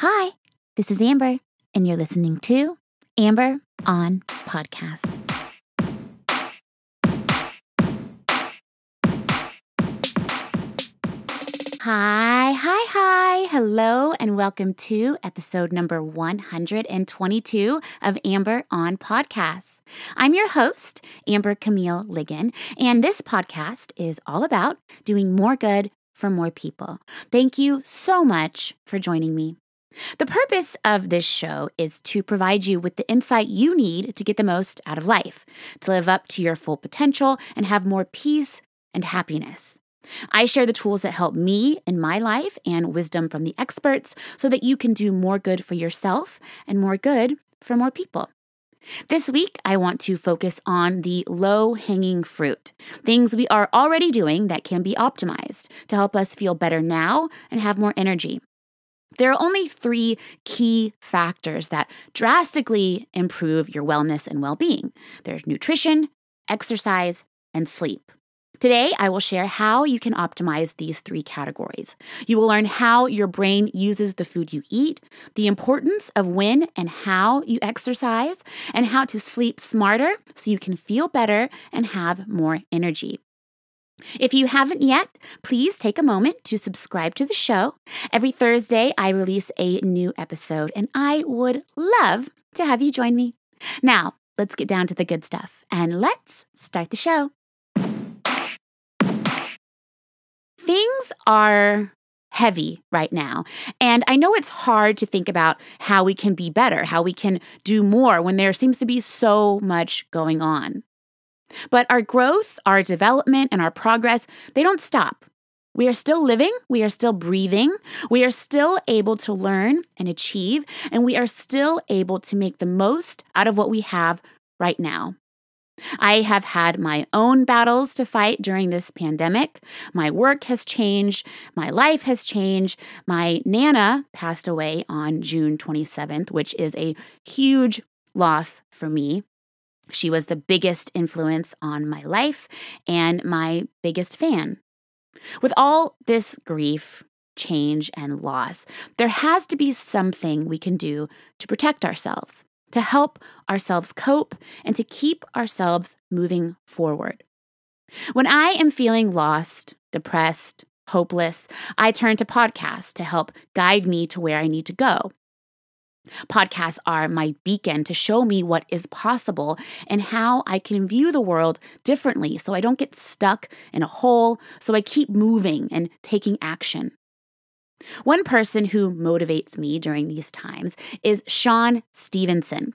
Hi, this is Amber, and you're listening to Amber on Podcast. Hi, hi, hi. Hello, and welcome to episode number 122 of Amber on Podcasts. I'm your host, Amber Camille Ligon, and this podcast is all about doing more good for more people. Thank you so much for joining me. The purpose of this show is to provide you with the insight you need to get the most out of life, to live up to your full potential, and have more peace and happiness. I share the tools that help me in my life and wisdom from the experts so that you can do more good for yourself and more good for more people. This week, I want to focus on the low hanging fruit, things we are already doing that can be optimized to help us feel better now and have more energy. There are only three key factors that drastically improve your wellness and well being there's nutrition, exercise, and sleep. Today, I will share how you can optimize these three categories. You will learn how your brain uses the food you eat, the importance of when and how you exercise, and how to sleep smarter so you can feel better and have more energy. If you haven't yet, please take a moment to subscribe to the show. Every Thursday, I release a new episode, and I would love to have you join me. Now, let's get down to the good stuff and let's start the show. Things are heavy right now. And I know it's hard to think about how we can be better, how we can do more when there seems to be so much going on. But our growth, our development, and our progress, they don't stop. We are still living, we are still breathing, we are still able to learn and achieve, and we are still able to make the most out of what we have right now. I have had my own battles to fight during this pandemic. My work has changed. My life has changed. My Nana passed away on June 27th, which is a huge loss for me. She was the biggest influence on my life and my biggest fan. With all this grief, change, and loss, there has to be something we can do to protect ourselves to help ourselves cope and to keep ourselves moving forward. When I am feeling lost, depressed, hopeless, I turn to podcasts to help guide me to where I need to go. Podcasts are my beacon to show me what is possible and how I can view the world differently so I don't get stuck in a hole, so I keep moving and taking action. One person who motivates me during these times is Shawn Stevenson.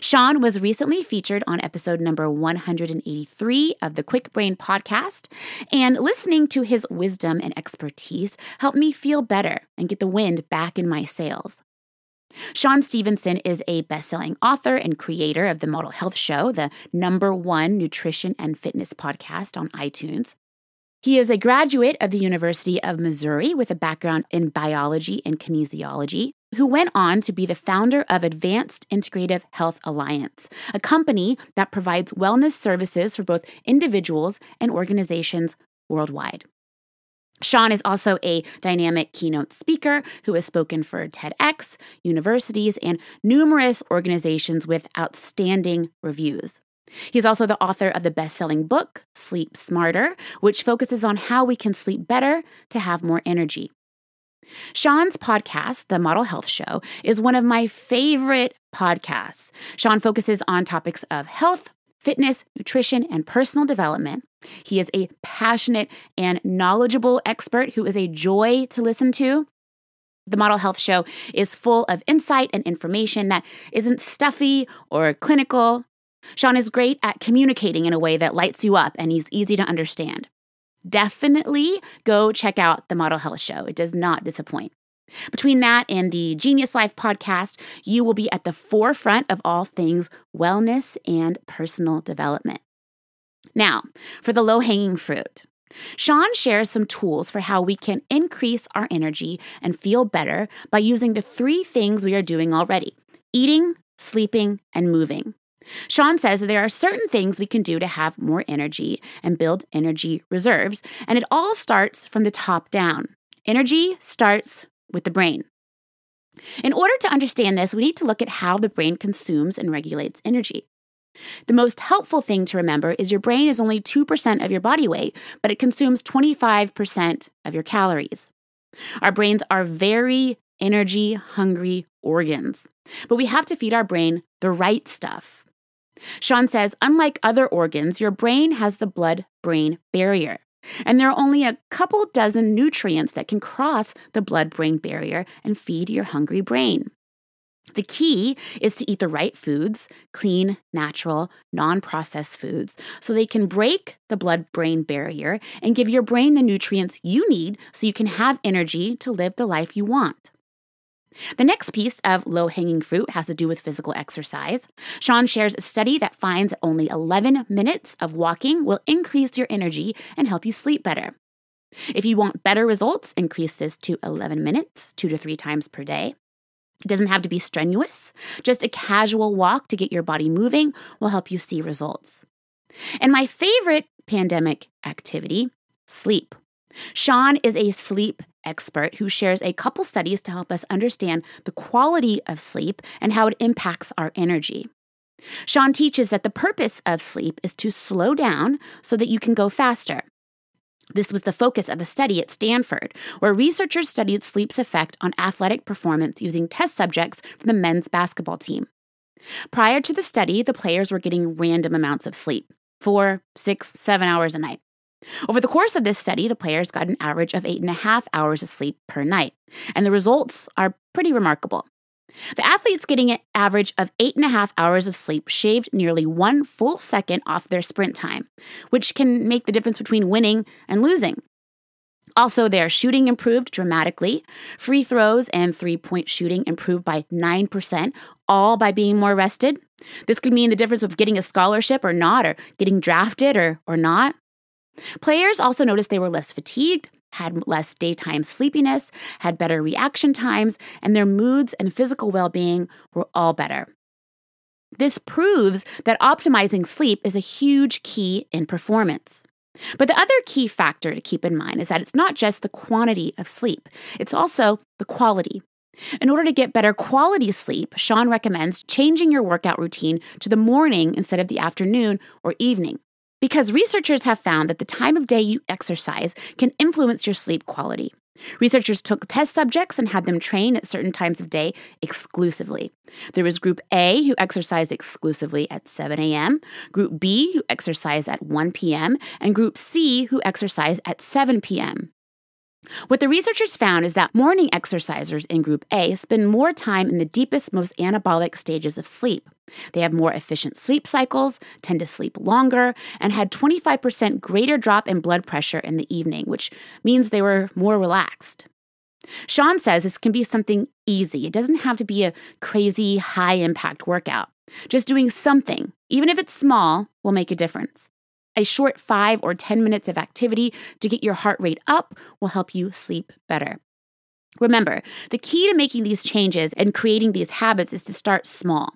Shawn was recently featured on episode number 183 of the Kwik Brain podcast, and listening to his wisdom and expertise helped me feel better and get the wind back in my sails. Shawn Stevenson is a best-selling author and creator of the Model Health Show, the number one nutrition and fitness podcast on iTunes. He is a graduate of the University of Missouri with a background in biology and kinesiology, who went on to be the founder of Advanced Integrative Health Alliance, a company that provides wellness services for both individuals and organizations worldwide. Shawn is also a dynamic keynote speaker who has spoken for TEDx, universities, and numerous organizations with outstanding reviews. He's also the author of the best selling book, Sleep Smarter, which focuses on how we can sleep better to have more energy. Shawn's podcast, The Model Health Show, is one of my favorite podcasts. Shawn focuses on topics of health, fitness, nutrition, and personal development. He is a passionate and knowledgeable expert who is a joy to listen to. The Model Health Show is full of insight and information that isn't stuffy or clinical. Shawn is great at communicating in a way that lights you up and he's easy to understand. Definitely go check out the Model Health Show. It does not disappoint. Between that and the Genius Life podcast, you will be at the forefront of all things wellness and personal development. Now, for the low hanging fruit. Shawn shares some tools for how we can increase our energy and feel better by using the three things we are doing already eating, sleeping, and moving. Shawn says that there are certain things we can do to have more energy and build energy reserves, and it all starts from the top down. Energy starts with the brain. In order to understand this, we need to look at how the brain consumes and regulates energy. The most helpful thing to remember is your brain is only 2% of your body weight, but it consumes 25% of your calories. Our brains are very energy hungry organs, but we have to feed our brain the right stuff. Shawn says, unlike other organs, your brain has the blood brain barrier. And there are only a couple dozen nutrients that can cross the blood brain barrier and feed your hungry brain. The key is to eat the right foods, clean, natural, non processed foods, so they can break the blood brain barrier and give your brain the nutrients you need so you can have energy to live the life you want. The next piece of low hanging fruit has to do with physical exercise. Shawn shares a study that finds only 11 minutes of walking will increase your energy and help you sleep better. If you want better results, increase this to 11 minutes, two to three times per day. It doesn't have to be strenuous. Just a casual walk to get your body moving will help you see results. And my favorite pandemic activity sleep. Shawn is a sleep expert who shares a couple studies to help us understand the quality of sleep and how it impacts our energy. Shawn teaches that the purpose of sleep is to slow down so that you can go faster. This was the focus of a study at Stanford, where researchers studied sleep's effect on athletic performance using test subjects from the men's basketball team. Prior to the study, the players were getting random amounts of sleep four, six, seven hours a night. Over the course of this study, the players got an average of eight and a half hours of sleep per night, and the results are pretty remarkable. The athletes getting an average of eight and a half hours of sleep shaved nearly one full second off their sprint time, which can make the difference between winning and losing. Also, their shooting improved dramatically. Free throws and three point shooting improved by 9%, all by being more rested. This could mean the difference of getting a scholarship or not, or getting drafted or, or not. Players also noticed they were less fatigued, had less daytime sleepiness, had better reaction times, and their moods and physical well being were all better. This proves that optimizing sleep is a huge key in performance. But the other key factor to keep in mind is that it's not just the quantity of sleep, it's also the quality. In order to get better quality sleep, Shawn recommends changing your workout routine to the morning instead of the afternoon or evening because researchers have found that the time of day you exercise can influence your sleep quality. Researchers took test subjects and had them train at certain times of day exclusively. There was Group A, who exercised exclusively at 7 a.m., Group B, who exercised at 1 p.m., and Group C, who exercised at 7 p.m. What the researchers found is that morning exercisers in Group A spend more time in the deepest, most anabolic stages of sleep. They have more efficient sleep cycles, tend to sleep longer, and had 25% greater drop in blood pressure in the evening, which means they were more relaxed. Shawn says this can be something easy. It doesn't have to be a crazy, high impact workout. Just doing something, even if it's small, will make a difference. A short five or 10 minutes of activity to get your heart rate up will help you sleep better. Remember, the key to making these changes and creating these habits is to start small.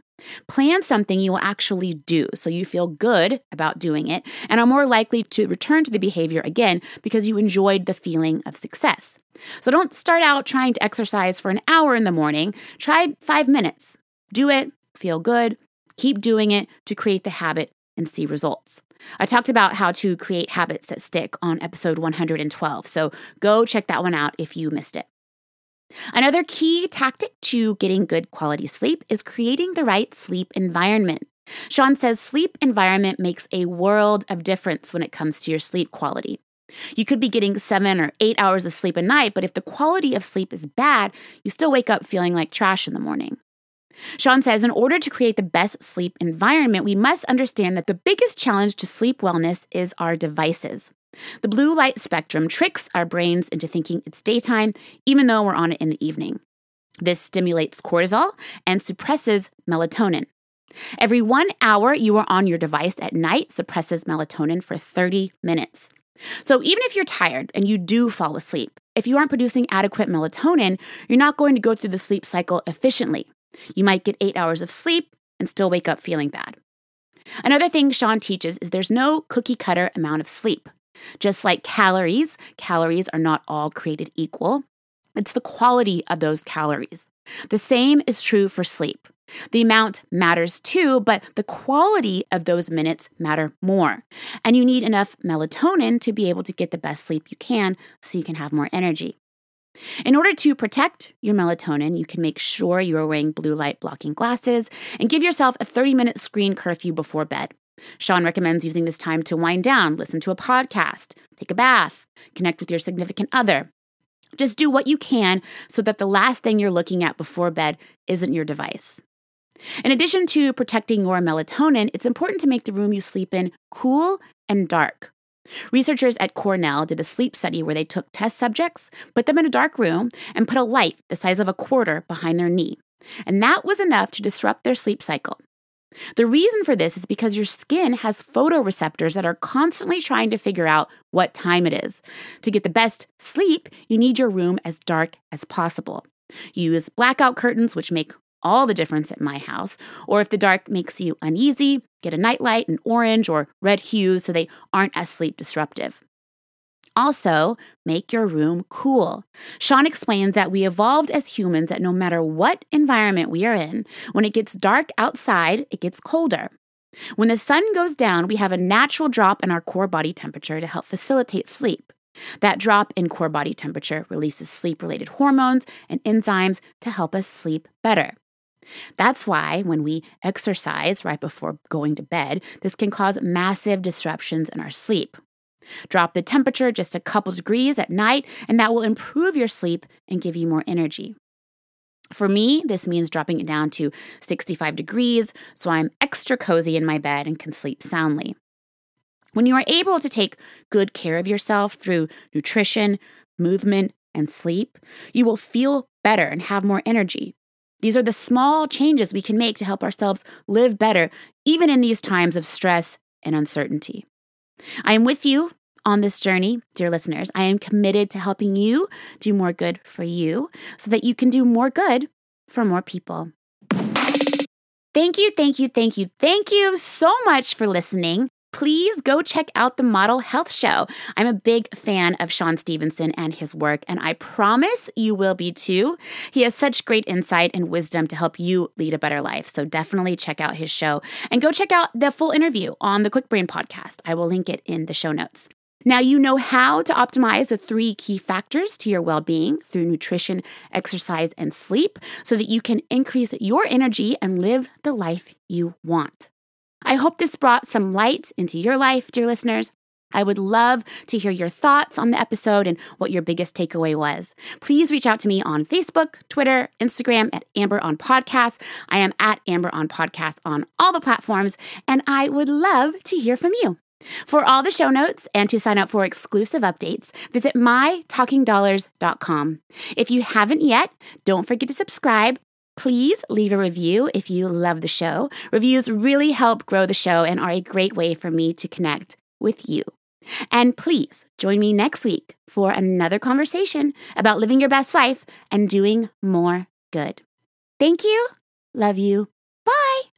Plan something you will actually do so you feel good about doing it and are more likely to return to the behavior again because you enjoyed the feeling of success. So don't start out trying to exercise for an hour in the morning. Try five minutes. Do it, feel good, keep doing it to create the habit and see results. I talked about how to create habits that stick on episode 112. So go check that one out if you missed it. Another key tactic to getting good quality sleep is creating the right sleep environment. Shawn says sleep environment makes a world of difference when it comes to your sleep quality. You could be getting seven or eight hours of sleep a night, but if the quality of sleep is bad, you still wake up feeling like trash in the morning. Shawn says in order to create the best sleep environment, we must understand that the biggest challenge to sleep wellness is our devices. The blue light spectrum tricks our brains into thinking it's daytime, even though we're on it in the evening. This stimulates cortisol and suppresses melatonin. Every one hour you are on your device at night suppresses melatonin for 30 minutes. So even if you're tired and you do fall asleep, if you aren't producing adequate melatonin, you're not going to go through the sleep cycle efficiently. You might get eight hours of sleep and still wake up feeling bad. Another thing Shawn teaches is there's no cookie cutter amount of sleep. Just like calories, calories are not all created equal. It's the quality of those calories. The same is true for sleep. The amount matters too, but the quality of those minutes matter more. And you need enough melatonin to be able to get the best sleep you can so you can have more energy. In order to protect your melatonin, you can make sure you are wearing blue light blocking glasses and give yourself a 30 minute screen curfew before bed. Shawn recommends using this time to wind down, listen to a podcast, take a bath, connect with your significant other. Just do what you can so that the last thing you're looking at before bed isn't your device. In addition to protecting your melatonin, it's important to make the room you sleep in cool and dark. Researchers at Cornell did a sleep study where they took test subjects, put them in a dark room, and put a light the size of a quarter behind their knee. And that was enough to disrupt their sleep cycle. The reason for this is because your skin has photoreceptors that are constantly trying to figure out what time it is. To get the best sleep, you need your room as dark as possible. Use blackout curtains, which make all the difference at my house. Or if the dark makes you uneasy, get a nightlight in orange or red hues so they aren't as sleep disruptive. Also, make your room cool. Shawn explains that we evolved as humans that no matter what environment we are in, when it gets dark outside, it gets colder. When the sun goes down, we have a natural drop in our core body temperature to help facilitate sleep. That drop in core body temperature releases sleep related hormones and enzymes to help us sleep better. That's why when we exercise right before going to bed, this can cause massive disruptions in our sleep. Drop the temperature just a couple degrees at night, and that will improve your sleep and give you more energy. For me, this means dropping it down to 65 degrees so I'm extra cozy in my bed and can sleep soundly. When you are able to take good care of yourself through nutrition, movement, and sleep, you will feel better and have more energy, these are the small changes we can make to help ourselves live better, even in these times of stress and uncertainty. I am with you on this journey, dear listeners. I am committed to helping you do more good for you so that you can do more good for more people. Thank you, thank you, thank you, thank you so much for listening please go check out the Model Health Show. I'm a big fan of Shawn Stevenson and his work, and I promise you will be too. He has such great insight and wisdom to help you lead a better life. So definitely check out his show and go check out the full interview on the Kwik Brain podcast. I will link it in the show notes. Now, you know how to optimize the three key factors to your well being through nutrition, exercise, and sleep so that you can increase your energy and live the life you want. I hope this brought some light into your life, dear listeners. I would love to hear your thoughts on the episode and what your biggest takeaway was. Please reach out to me on Facebook, Twitter, Instagram at Amber on Podcast. I am at Amber on Podcast on all the platforms, and I would love to hear from you. For all the show notes and to sign up for exclusive updates, visit mytalkingdollars.com. If you haven't yet, don't forget to subscribe Please leave a review if you love the show. Reviews really help grow the show and are a great way for me to connect with you. And please join me next week for another conversation about living your best life and doing more good. Thank you. Love you. Bye.